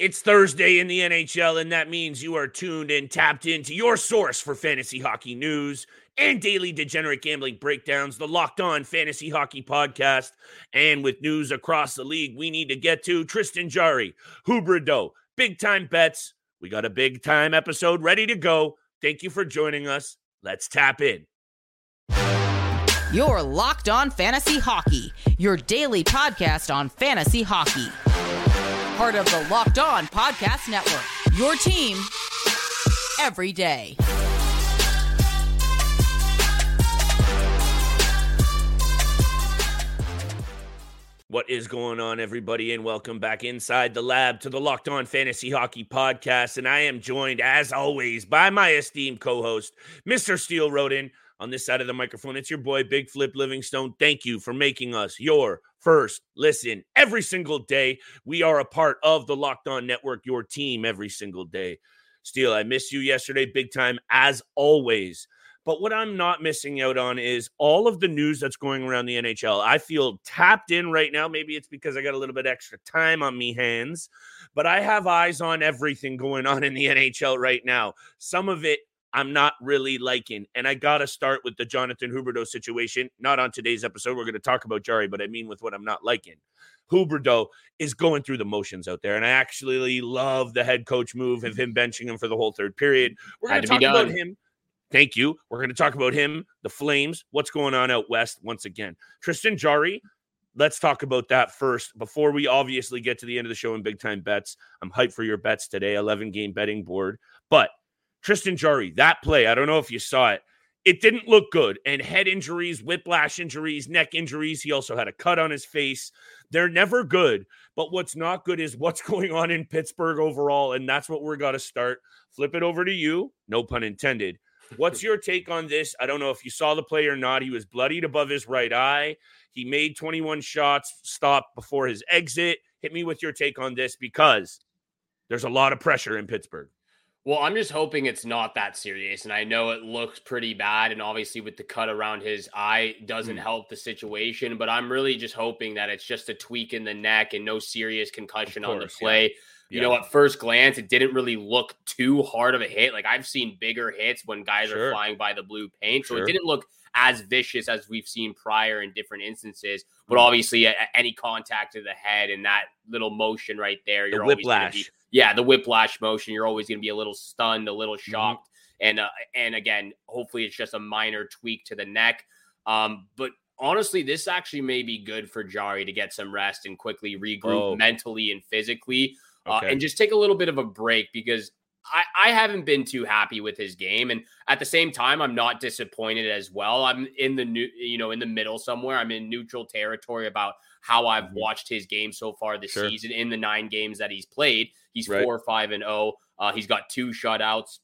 It's Thursday in the NHL, and that means you are tuned and tapped into your source for fantasy hockey news and daily degenerate gambling breakdowns, the Locked On Fantasy Hockey Podcast. And with news across the league, we need to get to Tristan Jarry, Huberdeau, big time bets. We got a big time episode ready to go. Thank you for joining us. Let's tap in. Your Locked On Fantasy Hockey, your daily podcast on fantasy hockey part of the Locked On Podcast Network. Your team every day. What is going on, everybody, and welcome back inside the lab to the Locked On Fantasy Hockey Podcast. And I am joined, as always, by my esteemed co host, Mr. Steele Roden. On this side of the microphone, it's your boy, Big Flip Livingstone. Thank you for making us your first listen every single day. We are a part of the Locked On Network, your team every single day. Steele, I missed you yesterday big time, as always. But what I'm not missing out on is all of the news that's going around the NHL. I feel tapped in right now. Maybe it's because I got a little bit extra time on me hands, but I have eyes on everything going on in the NHL right now. Some of it I'm not really liking. And I got to start with the Jonathan Huberdeau situation. Not on today's episode. We're going to talk about Jarry, but I mean with what I'm not liking. Huberdeau is going through the motions out there. And I actually love the head coach move of him benching him for the whole third period. We're going to talk about him. Thank you. We're going to talk about him, the Flames, what's going on out west once again. Tristan Jarry, let's talk about that first before we obviously get to the end of the show in big time bets. I'm hyped for your bets today, 11 game betting board. But Tristan Jarry, that play, I don't know if you saw it. It didn't look good. And head injuries, whiplash injuries, neck injuries. He also had a cut on his face. They're never good. But what's not good is what's going on in Pittsburgh overall. And that's what we're going to start. Flip it over to you. No pun intended. What's your take on this? I don't know if you saw the play or not. He was bloodied above his right eye. He made 21 shots, stopped before his exit. Hit me with your take on this because there's a lot of pressure in Pittsburgh. Well, I'm just hoping it's not that serious. And I know it looks pretty bad. And obviously, with the cut around his eye, doesn't mm. help the situation. But I'm really just hoping that it's just a tweak in the neck and no serious concussion course, on the play. Yeah. You yeah. know, at first glance, it didn't really look too hard of a hit. Like I've seen bigger hits when guys sure. are flying by the blue paint. So sure. it didn't look as vicious as we've seen prior in different instances. But mm. obviously, any contact to the head and that little motion right there, you're the whiplash yeah, the whiplash motion, you're always going to be a little stunned, a little mm-hmm. shocked. Mm-hmm. And uh, and again, hopefully it's just a minor tweak to the neck. Um, but honestly, this actually may be good for Jarry to get some rest and quickly regroup oh. mentally and physically, uh, and just take a little bit of a break because I, I haven't been too happy with his game, and at the same time, I'm not disappointed as well. I'm in the new, you know, in the middle somewhere. I'm in neutral territory about how I've mm-hmm. watched his game so far this sure. season in the nine games that he's played. He's right. four, five, and. Oh. Uh, he's got two shutouts,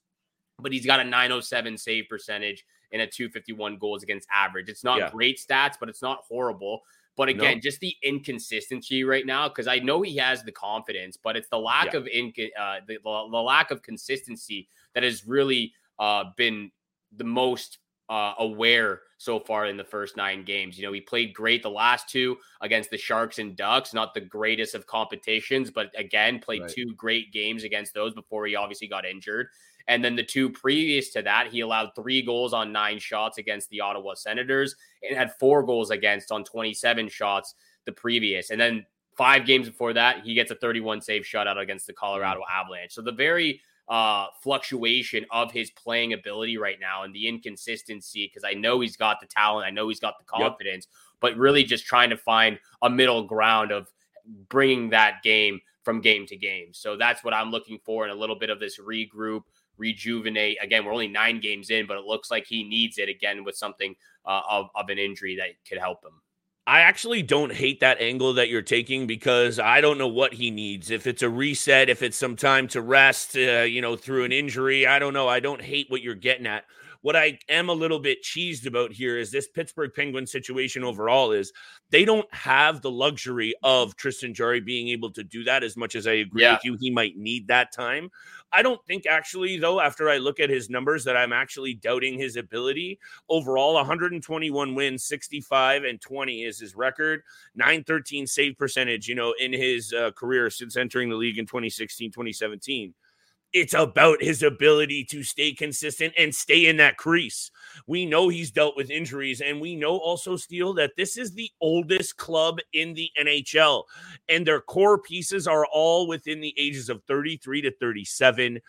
but he's got a 907 save percentage and a 251 goals against average. It's not yeah. great stats, but it's not horrible. But again, just the inconsistency right now, because I know he has the confidence, but it's the lack yeah. of in uh, the, the, lack of consistency that has really uh, been the most uh, aware so far in the first nine games. You know, he played great the last two against the Sharks and Ducks, not the greatest of competitions, but again, played right. two great games against those before he obviously got injured. And then the two previous to that, he allowed three goals on nine shots against the Ottawa Senators and had four goals against on 27 shots the previous. And then five games before that, he gets a 31 save shutout against the Colorado mm. Avalanche. So the very uh, fluctuation of his playing ability right now and the inconsistency because I know he's got the talent, I know he's got the confidence, yep. but really just trying to find a middle ground of bringing that game from game to game. So that's what I'm looking for in a little bit of this regroup, rejuvenate. Again, we're only nine games in, but it looks like he needs it again with something uh, of, of an injury that could help him. I actually don't hate that angle that you're taking because I don't know what he needs. If it's a reset, if it's some time to rest, uh, you know, through an injury, I don't know. I don't hate what you're getting at. What I am a little bit cheesed about here is this Pittsburgh Penguins situation overall is they don't have the luxury of Tristan Jarry being able to do that as much as I agree yeah. with you. He might need that time. I don't think actually, though, after I look at his numbers, that I'm actually doubting his ability. Overall, 121 wins, 65 and 20 is his record, 913 save percentage, you know, in his uh, career since entering the league in 2016, 2017 it's about his ability to stay consistent and stay in that crease. We know he's dealt with injuries, and we know also, Steele, that this is the oldest club in the NHL, and their core pieces are all within the ages of 33 to 37.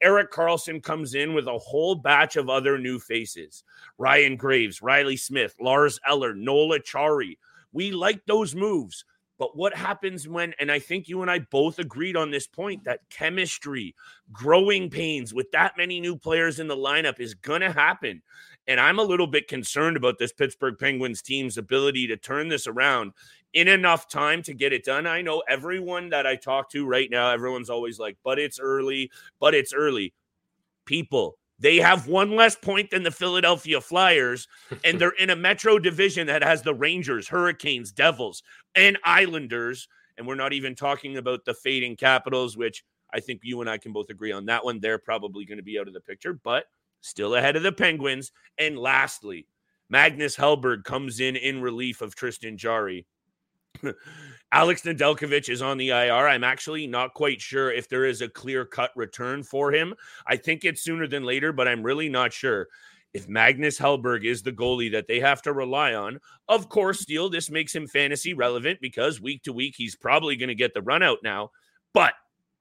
Erik Karlsson comes in with a whole batch of other new faces Ryan Graves, Riley Smith, Lars Eller, Noel Acciari. We like those moves. But what happens when, and I think you and I both agreed on this point that chemistry, growing pains with that many new players in the lineup is going to happen. And I'm a little bit concerned about this Pittsburgh Penguins team's ability to turn this around in enough time to get it done. I know everyone that I talk to right now, everyone's always like, but it's early, but it's early. People, they have one less point than the Philadelphia Flyers, and they're in a Metro division that has the Rangers, Hurricanes, Devils, and Islanders. And we're not even talking about the fading Capitals, which I think you and I can both agree on that one. They're probably going to be out of the picture, but still ahead of the Penguins. And lastly, Magnus Hellberg comes in in relief of Tristan Jarry. Alex Nedeljkovic is on the IR. I'm actually not quite sure if there is a clear cut return for him. I think it's sooner than later, but I'm really not sure. If Magnus Hellberg is the goalie that they have to rely on, of course, Steele, this makes him fantasy relevant because week to week he's probably going to get the run out now. But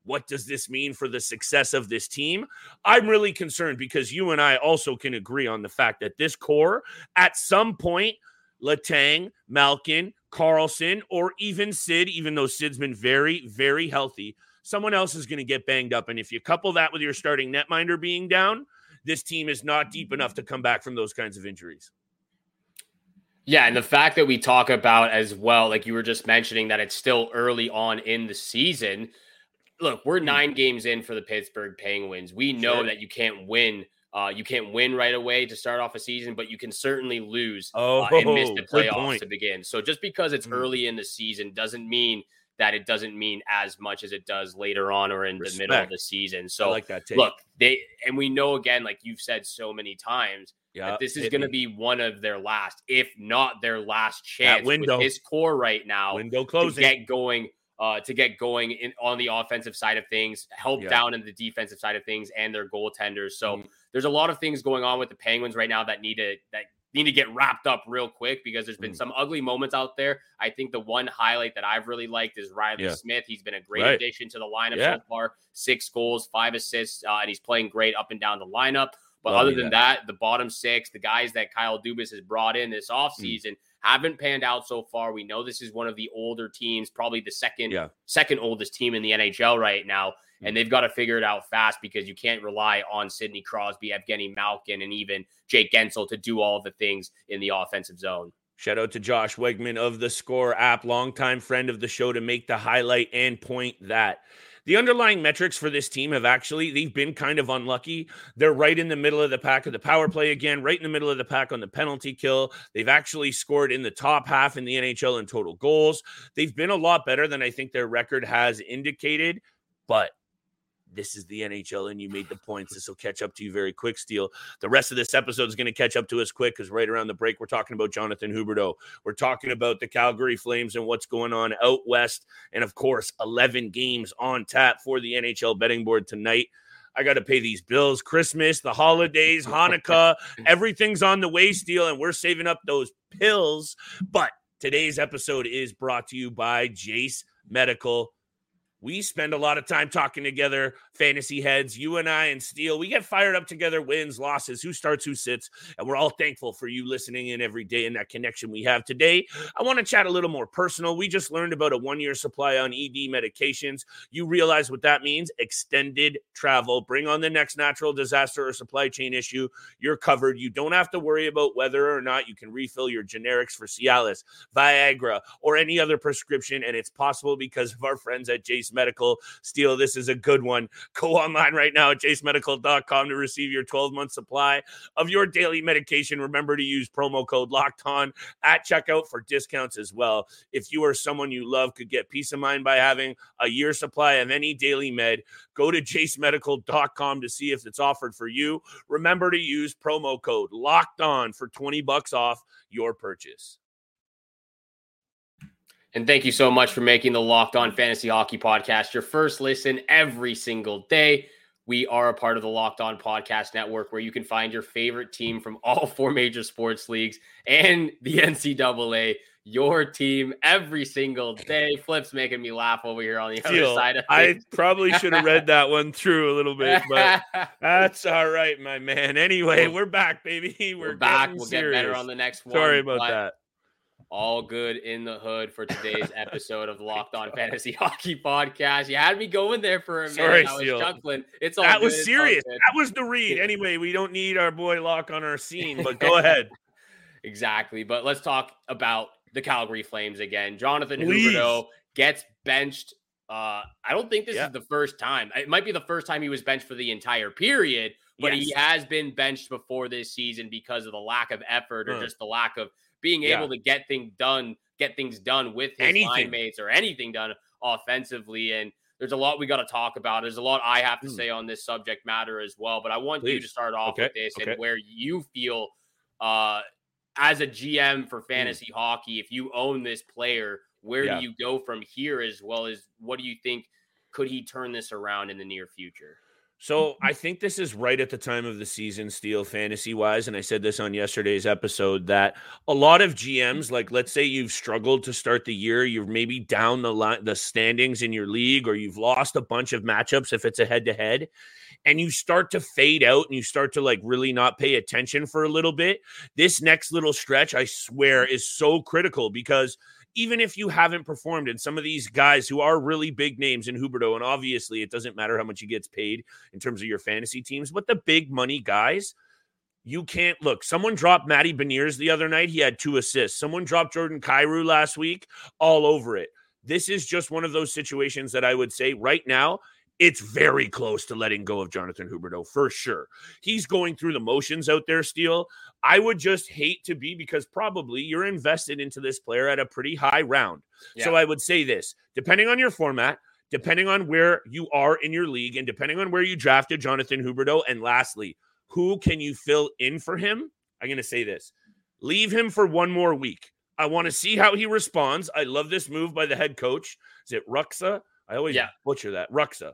what does this mean for the success of this team? I'm really concerned because you and I also can agree on the fact that this core at some point Letang, Malkin, Karlsson, or even Sid, even though Sid's been very, very healthy, someone else is going to get banged up. And if you couple that with your starting netminder being down, this team is not deep enough to come back from those kinds of injuries. Yeah, and the fact that we talk about as well, like you were just mentioning, that it's still early on in the season. Look, we're hmm. nine games in for the Pittsburgh Penguins. We know sure. that you can't win uh, you can't win right away to start off a season, but you can certainly lose oh, uh, and miss the playoffs to begin. So just because it's mm. early in the season doesn't mean that it doesn't mean as much as it does later on or in Respect. the middle of the season. So I like that take. look, they and we know again, like you've said so many times, yeah, that this is going to be one of their last, if not their last chance. That window, with his core right now, window closing, to get going uh, to get going in on the offensive side of things, help yeah. down in the defensive side of things, and their goaltenders. So mm-hmm. There's a lot of things going on with the Penguins right now that need to that need to get wrapped up real quick because there's been mm-hmm. some ugly moments out there. I think the one highlight that I've really liked is Riley yeah. Smith. He's been a great right. addition to the lineup yeah. so far. Six goals, five assists, uh, and he's playing great up and down the lineup. But Love other than that. that. the bottom six, the guys that Kyle Dubas has brought in this mm. offseason, mm haven't panned out so far. We know this is one of the older teams, probably the second yeah. second oldest team in the NHL right now, and mm. they've got to figure it out fast because you can't rely on Sidney Crosby, Evgeny Malkin, and even Jake Guentzel to do all the things in the offensive zone. Shout out to Josh Wegman of the Score app, longtime friend of the show, to make the highlight and point that the underlying metrics for this team have actually they've been kind of unlucky. They're right in the middle of the pack of the power play again, right in the middle of the pack on the penalty kill. They've actually scored in the top half in the NHL in total goals. They've been a lot better than I think their record has indicated, but this is the NHL and you made the points. This will catch up to you very quick, Steele. The rest of this episode is going to catch up to us quick because right around the break, we're talking about Jonathan Huberdeau. We're talking about the Calgary Flames and what's going on out west. And of course, 11 games on tap for the NHL betting board tonight. I got to pay these bills, Christmas, the holidays, Hanukkah, everything's on the way, Steele, and we're saving up those pills. But today's episode is brought to you by Jase Medical we spend a lot of time talking together, fantasy heads, you and I and Steele. We get fired up together, wins, losses, who starts, who sits. And we're all thankful for you listening in every day and that connection we have today. I want to chat a little more personal. We just learned about a one year supply on ED medications. You realize what that means extended travel. Bring on the next natural disaster or supply chain issue. You're covered. You don't have to worry about whether or not you can refill your generics for Cialis, Viagra, or any other prescription. And it's possible because of our friends at Jase Medical. Steele, this is a good one. Go online right now at jasemedical.com to receive your 12 month supply of your daily medication. Remember to use promo code locked on at checkout for discounts as well. If you or someone you love could get peace of mind by having a year supply of any daily med, go to jasemedical.com to see if it's offered for you. Remember to use promo code locked on for 20 bucks off your purchase. And thank you so much for making the Locked On Fantasy Hockey Podcast your first listen every single day. We are a part of the Locked On Podcast Network where you can find your favorite team from all four major sports leagues and the NCAA, your team every single day. Flip's making me laugh over here on the other side of I probably should have read that one through a little bit, but that's all right, my man. Anyway, we're back, baby. We're, We're back. We'll serious. get better on the next one. Sorry about but that. All good in the hood for today's episode of Locked On Fantasy Hockey Podcast. You had me going there for a minute. Sorry, I was Steele. chuckling. It's all That good. was serious. That was the read. Anyway, we don't need our boy Lock on our scene, but go ahead. Exactly. But let's talk about the Calgary Flames again. Jonathan Please. Huberdeau gets benched. Uh, I don't think this Yeah. is the first time. It might be the first time he was benched for the entire period, but he has been benched before this season because of the lack of effort or just the lack of being Yeah. able to get things done, get things done with his Anything. line mates or anything done offensively. And there's a lot we got to talk about. There's a lot I have to Hmm. say on this subject matter as well. But I want you to start off Okay, with this okay. and where you feel uh as a GM Hmm. for fantasy hockey, if you own this player, where Yeah. do you go from here as well as what do you think could he turn this around in the near future? So mm-hmm. I think this is right at the time of the season, Steele fantasy wise. And I said this on yesterday's episode that a lot of GMs, like let's say you've struggled to start the year, you're maybe down the line, the standings in your league, or you've lost a bunch of matchups if it's a head to head, and you start to fade out and you start to like really not pay attention for a little bit. This next little stretch, I swear, is so critical because even if you haven't performed, and some of these guys who are really big names in Huberdeau, and obviously it doesn't matter how much he gets paid in terms of your fantasy teams, but the big money guys, you can't look. Someone dropped Matty Beniers the other night. He had two assists. Someone dropped Jordan Kyrou last week, all over it. This is just one of those situations that I would say right now, it's very close to letting go of Jonathan Huberdeau for sure. He's going through the motions out there, Steele. I would just hate to be because probably you're invested into this player at a pretty high round. So I would say this depending on your format, depending on where you are in your league, and depending on where you drafted Jonathan Huberdeau, and lastly, who can you fill in for him? I'm going to say this leave him for one more week. I want to see how he responds. I love this move by the head coach. Is it Ruxa? I always Yeah. butcher that. Ruxa.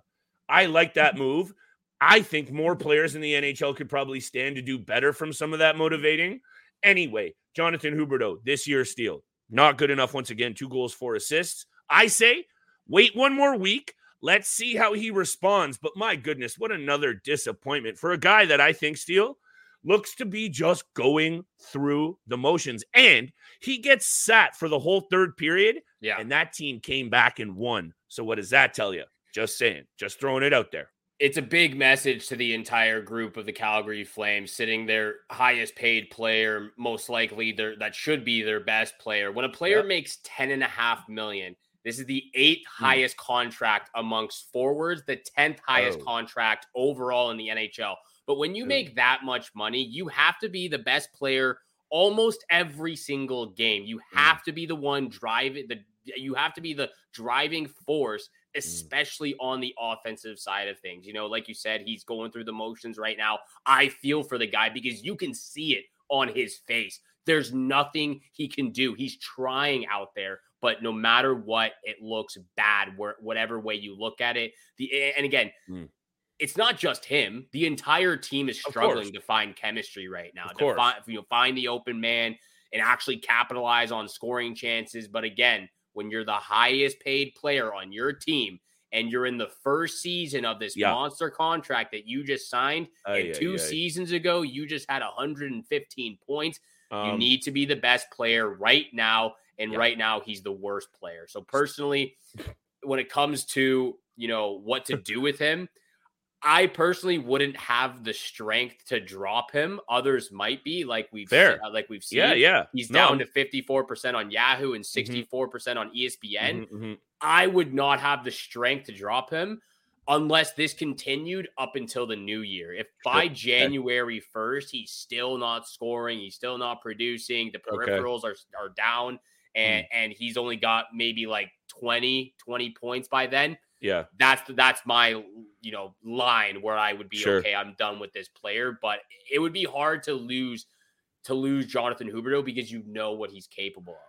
I like that move. I think more players in the NHL could probably stand to do better from some of that motivating. Anyway, Jonathan Huberdeau, this year's steal, not good enough once again. Two goals, four assists. I say wait one more week. Let's see how he responds. But my goodness, what another disappointment for a guy that I think, Steele, looks to be just going through the motions. And he gets sat for the whole third period, Yeah. and that team came back and won. So what does that tell you? Just saying, just throwing it out there. it's a big message to the entire group of the Calgary Flames, sitting their highest paid player, most likely their that should be their best player. When a player Yep. makes 10 and a half million, this is the eighth hmm. highest contract amongst forwards, the 10th highest Oh. contract overall in the NHL. But when you Ooh. make that much money, you have to be the best player almost every single game. You hmm. have to be the one driving the you have to be the driving force especially on the offensive side of things. You know, like you said, he's going through the motions right now. I feel for the guy because you can see it on his face. There's nothing he can do. He's trying out there, but no matter what, it looks bad where whatever way you look at it. The and again, Mm. it's not just him. The entire team is struggling to find chemistry right now. Of course. find, you know, find the open man and actually capitalize on scoring chances. But again, when you're the highest paid player on your team and you're in the first season of this Yeah. monster contract that you just signed, Ay, and ay, two ay. seasons ago you just had 115 points. you Um, need to be the best player right now, and Yeah. right now he's the worst player. So personally, when it comes to you know what to do with him, I personally wouldn't have the strength to drop him. Others might be, like we've Fair. uh, like we've seen. Yeah, yeah. He's No. down to fifty four percent on Yahoo and sixty four percent on ESPN. Mhm, mhm. I would not have the strength to drop him unless this continued up until the new year. If by January 1st he's still not scoring, he's still not producing, the Okay. peripherals are are down and and he's only got maybe like 20 20 points by then, Yeah. that's that's my you know line where I would be Sure. okay, I'm done with this player, but it would be hard to lose to lose Jonathan Huberdeau because you know what he's capable of.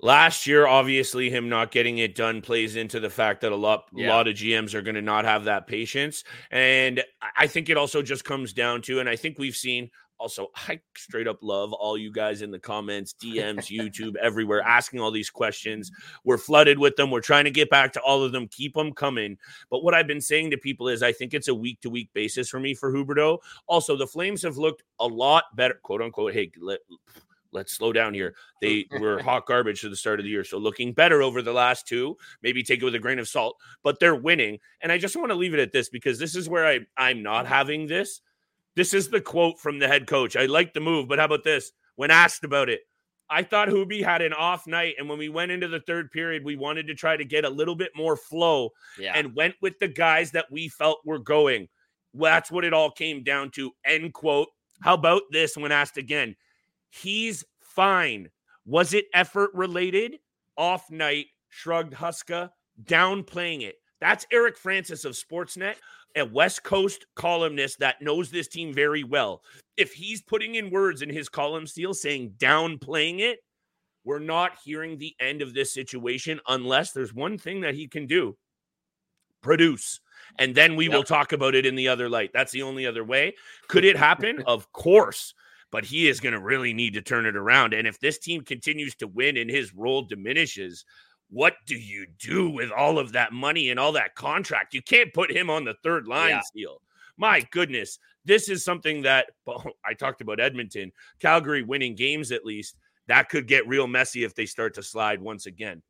Last year, obviously, him not getting it done plays into the fact that a lot, Yeah. lot of GMs are going to not have that patience, and I think it also just comes down to, and I think we've seen. Also, I straight up love all you guys in the comments, DMs, YouTube, everywhere, asking all these questions. We're flooded with them. We're trying to get back to all of them. Keep them coming. But what I've been saying to people is, I think it's a week to week basis for me for Huberdeau. Also, the Flames have looked a lot better, quote unquote. Hey, let, let's slow down here. They were hot garbage to the start of the year. So looking better over the last two, maybe take it with a grain of salt, but they're winning. And I just want to leave it at this because this is where I, I'm not having this. This is the quote from the head coach. I like the move, but how about this? When asked about it, I thought Hoobie had an off night. And when we went into the third period, we wanted to try to get a little bit more flow Yeah. and went with the guys that we felt were going. Well, that's what it all came down to. End quote. How about this when asked again? He's fine. Was it effort related? Off night, shrugged Huska, downplaying it. That's Eric Francis of Sportsnet, a West Coast columnist that knows this team very well. If he's putting in words in his column Steele saying downplaying it, we're not hearing the end of this situation unless there's one thing that he can do produce. And then we will talk about it in the other light. That's the only other way. Could it happen? of course. But he is going to really need to turn it around. And if this team continues to win and his role diminishes, what do you do with all of that money and all that contract? You can't put him on the third line Yeah. seal. My goodness. This is something that well, oh, I talked about Edmonton, Calgary winning games at least. That could get real messy if they start to slide once again.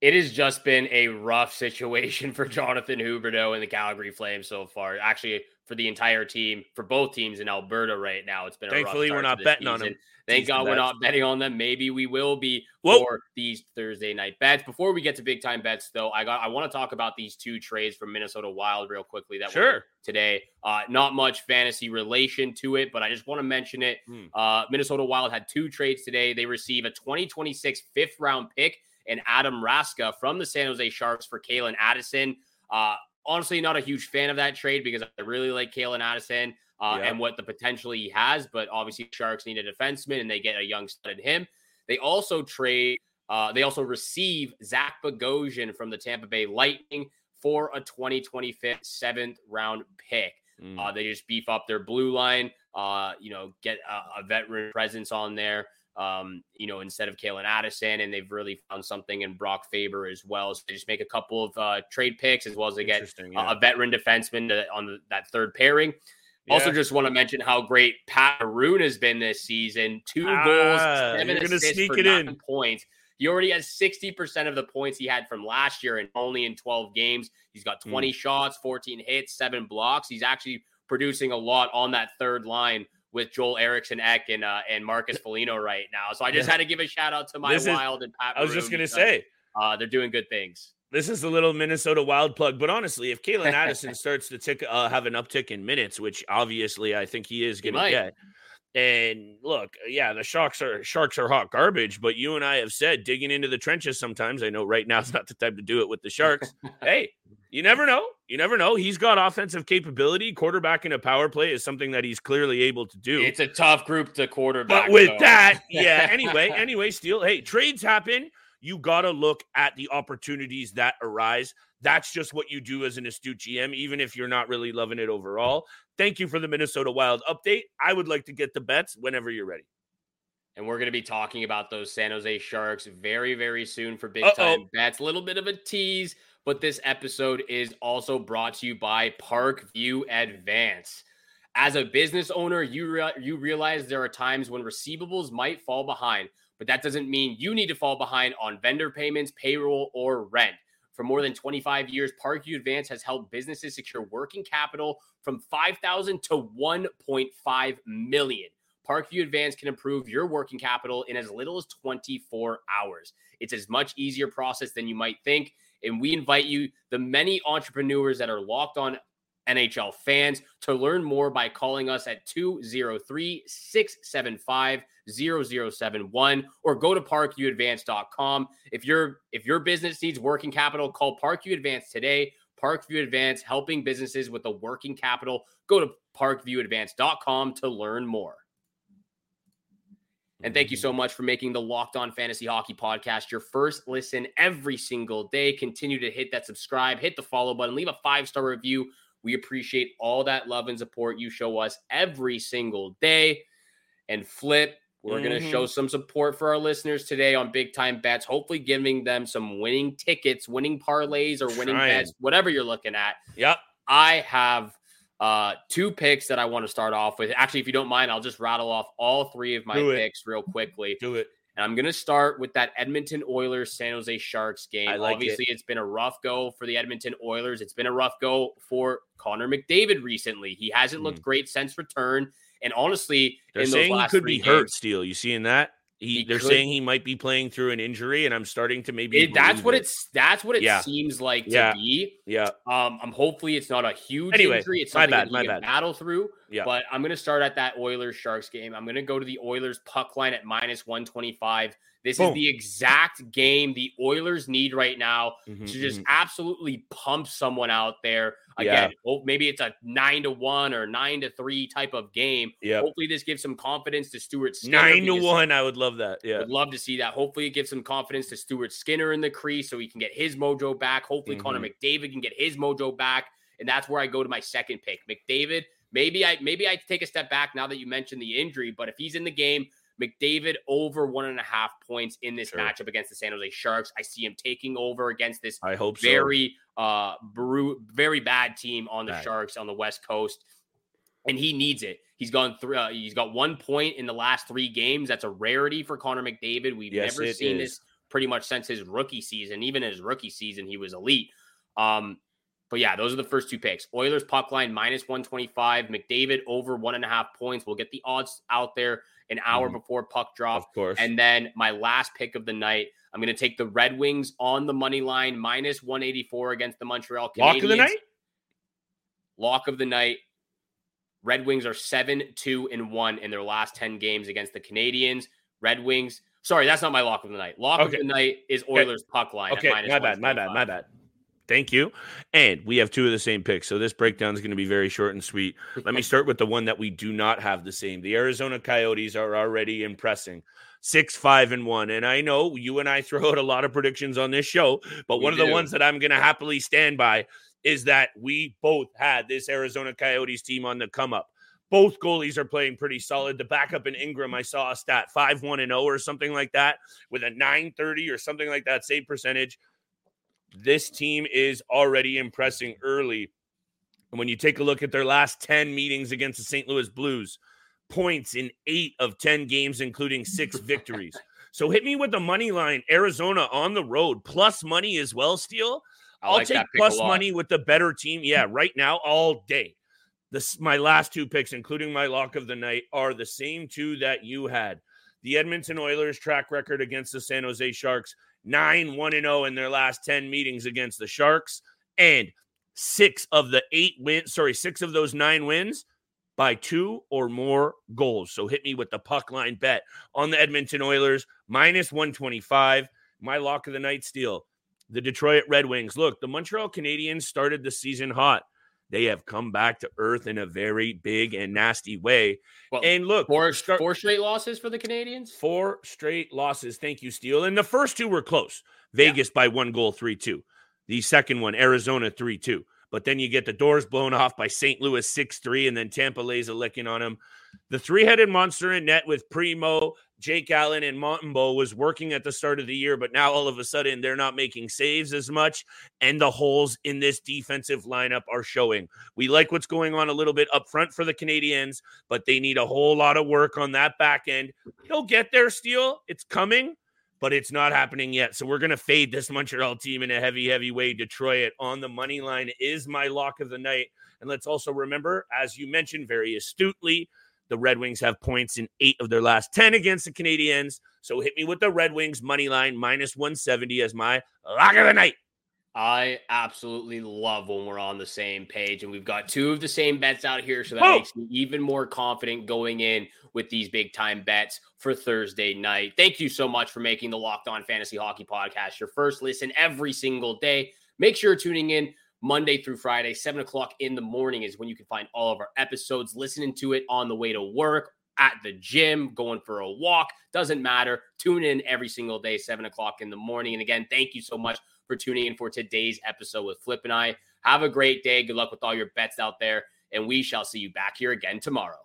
It has just been a rough situation for Jonathan Huberdeau and the Calgary Flames so far. Actually, for the entire team, for both teams in Alberta right now, it's been. A rough Thankfully, we're not betting on them. Thank God we're not betting on them. Maybe we will be Whoa. for these Thursday night bets. Before we get to big time bets, though, I got I want to talk about these two trades from Minnesota Wild real quickly. That were Sure. today. Uh, not much fantasy relation to it, but I just want to mention it. Hmm. Uh, Minnesota Wild had two trades today. They receive a 2026 fifth round pick and Adam Raska from the San Jose Sharks for Calen Addison. Uh, honestly, not a huge fan of that trade because I really like Calen Addison uh, Yeah. and what the potential he has. But obviously, Sharks need a defenseman and they get a young stud in him. They also trade. Uh, they also receive Zach Bogosian from the Tampa Bay Lightning for a 2025 seventh round pick. Mm. Uh, they just beef up their blue line. Uh, you know, get a, a veteran presence on there. Um, you know, instead of Calen Addison, and they've really found something in Brock Faber as well. So they just make a couple of uh, trade picks as well as they get a- yeah. a veteran defenseman to, on the, that third pairing. Also, just want to mention how great Pat Maroon has been this season. Two Ah, goals, seven assists sneak for it nine in. points. He already has 60% of the points he had from last year and only in 12 games. He's got Hmm. 20 shots, 14 hits, seven blocks. He's actually producing a lot on that third line with Joel Eriksson Ek and uh, and Marcus Foligno right now. So I just Yeah. had to give a shout out to my This is- Wild and Pat. I was just going to because, say, uh, they're doing good things. this is a little Minnesota Wild plug, but honestly, if Calen Addison starts to tick, uh, have an uptick in minutes, which obviously I think he is going to get. And look, yeah, the sharks are sharks are hot garbage, but you and I have said digging into the trenches sometimes. I know right now is not the time to do it with the sharks. hey, you never know. You never know. He's got offensive capability. Quarterback in a power play is something that he's clearly able to do. It's a tough group to quarterback. But with though. that, yeah. Anyway, anyway, Steele. Hey, trades happen. You got to look at the opportunities that arise. That's just what you do as an astute GM, even if you're not really loving it overall. Thank you for the Minnesota Wild update. I would like to get the bets whenever you're ready. And we're going to be talking about those San Jose Sharks very, very soon for big Uh-oh. time bets. A little bit of a tease, but this episode is also brought to you by Parkview Advance. As a business owner, you rea- you realize there are times when receivables might fall behind, but that doesn't mean you need to fall behind on vendor payments, payroll, or rent. For more than 25 years, Parkview Advance has helped businesses secure working capital from 5,000 to 1.5 million. Parkview Advance can improve your working capital in as little as 24 hours. It's a much easier process than you might think. And we invite you, the many entrepreneurs that are locked on NHL fans, to learn more by calling us at 203 675 0071 or go to parkviewadvance.com. If your if your business needs working capital, call Parkview Advance today. Parkview Advance helping businesses with the working capital. Go to parkviewadvance.com to learn more. And thank you so much for making the Locked On Fantasy Hockey Podcast your first listen every single day. Continue to hit that subscribe, hit the follow button, leave a five star review. We appreciate all that love and support you show us every single day. And Flip, we're mm-hmm. going to show some support for our listeners today on big time bets, hopefully giving them some winning tickets, winning parlays, or winning Trying. bets, whatever you're looking at. Yep. I have uh, two picks that I want to start off with. Actually, if you don't mind, I'll just rattle off all three of my picks real quickly. Do it. And I'm going to start with that Edmonton Oilers San Jose Sharks game. Like Obviously, it. has been a rough go for the Edmonton Oilers. It's been a rough go for Connor McDavid recently. He hasn't mm. looked great since return. And honestly, they're saying he could be games, hurt. Still, you seeing that? He, they're could, saying he might be playing through an injury, and I'm starting to maybe. It, that's what it. it's. That's what it yeah. seems like to yeah. be. Yeah. Um. I'm hopefully it's not a huge anyway, injury. It's my bad. my bad. Battle through. Yeah. But I'm gonna start at that Oilers Sharks game. I'm gonna go to the Oilers puck line at minus 125. This Boom. is the exact game the Oilers need right now mm-hmm, to just mm-hmm. absolutely pump someone out there. Again, yeah. maybe it's a nine to one or nine to three type of game. Yeah. Hopefully, this gives some confidence to Stuart Skinner. Nine to one, I would love that. Yeah. Would love to see that. Hopefully, it gives some confidence to Stuart Skinner in the crease so he can get his mojo back. Hopefully, mm-hmm. Connor McDavid can get his mojo back. And that's where I go to my second pick. McDavid, maybe I maybe I take a step back now that you mentioned the injury, but if he's in the game, McDavid over one and a half points in this sure. matchup against the San Jose Sharks. I see him taking over against this I hope very so. uh bru- very bad team on the Sharks on the West Coast. And he needs it. He's gone through. Uh, he's got one point in the last three games. That's a rarity for Connor McDavid. We've yes, never seen is. this pretty much since his rookie season. Even his rookie season, he was elite. Um, but yeah, those are the first two picks. Oilers puck line minus 125. McDavid over one and a half points. We'll get the odds out there an hour mm before puck drop. Of course. And then my last pick of the night, I'm going to take the Red Wings on the money line minus 184 against the Montreal Canadiens. Lock of the night? Lock of the night. Red Wings are 7 2 and 1 in their last 10 games against the Canadiens. Red Wings. Sorry, that's not my lock of the night. Lock okay. of the night is Oilers okay. puck line. Okay, my bad, my bad, my bad. Thank you. And we have two of the same picks. So this breakdown is going to be very short and sweet. Let me start with the one that we do not have the same. The Arizona Coyotes are already impressing. Six, five, and one. And I know you and I throw out a lot of predictions on this show, but we one do. of the ones that I'm going to happily stand by is that we both had this Arizona Coyotes team on the come up. Both goalies are playing pretty solid. The backup in Ingram, I saw a stat 5 1 and 0 or something like that with a 930 or something like that save percentage this team is already impressing early. And when you take a look at their last 10 meetings against the St. Louis Blues, points in eight of 10 games, including six victories. So hit me with the money line, Arizona on the road, plus money as well, Steele. I'll like take plus money with the better team. Yeah, right now, all day. This my last two picks, including my lock of the night, are the same two that you had. The Edmonton Oilers track record against the San Jose Sharks 9 1 0 in their last 10 meetings against the Sharks. And six of the eight wins, sorry, six of those nine wins by two or more goals. So hit me with the puck line bet on the Edmonton Oilers, minus 125. My lock of the night Steele. The Detroit Red Wings. Look, the Montreal Canadiens started the season hot they have come back to earth in a very big and nasty way. Well, and look, four, start, four straight losses for the Canadiens. Four straight losses. Thank you, Steele. And the first two were close. Vegas yeah. by one goal, three two. The second one, Arizona three two. But then you get the doors blown off by St. Louis 6 3, and then Tampa lays a licking on them. The three headed monster in net with Primeau, Jake Allen, and Montembeault was working at the start of the year, but now all of a sudden they're not making saves as much, and the holes in this defensive lineup are showing. We like what's going on a little bit up front for the Canadiens, but they need a whole lot of work on that back end. He'll get there, Steele. It's coming. but it's not happening yet. So we're going to fade this Montreal team in a heavy, heavy way. Detroit on the money line is my lock of the night. And let's also remember, as you mentioned very astutely, the Red Wings have points in eight of their last 10 against the Canadiens. So hit me with the Red Wings money line minus 170 as my lock of the night. I absolutely love when we're on the same page and we've got two of the same bets out here. So that Whoa. makes me even more confident going in with these big time bets for Thursday night. Thank you so much for making the Locked On Fantasy Hockey Podcast your first listen every single day. Make sure you're tuning in Monday through Friday, 7 o'clock in the morning is when you can find all of our episodes, listening to it on the way to work, at the gym, going for a walk, doesn't matter. Tune in every single day, 7 o'clock in the morning. And again, thank you so much for tuning in for today's episode with Flip and I. Have a great day. Good luck with all your bets out there. And we shall see you back here again tomorrow.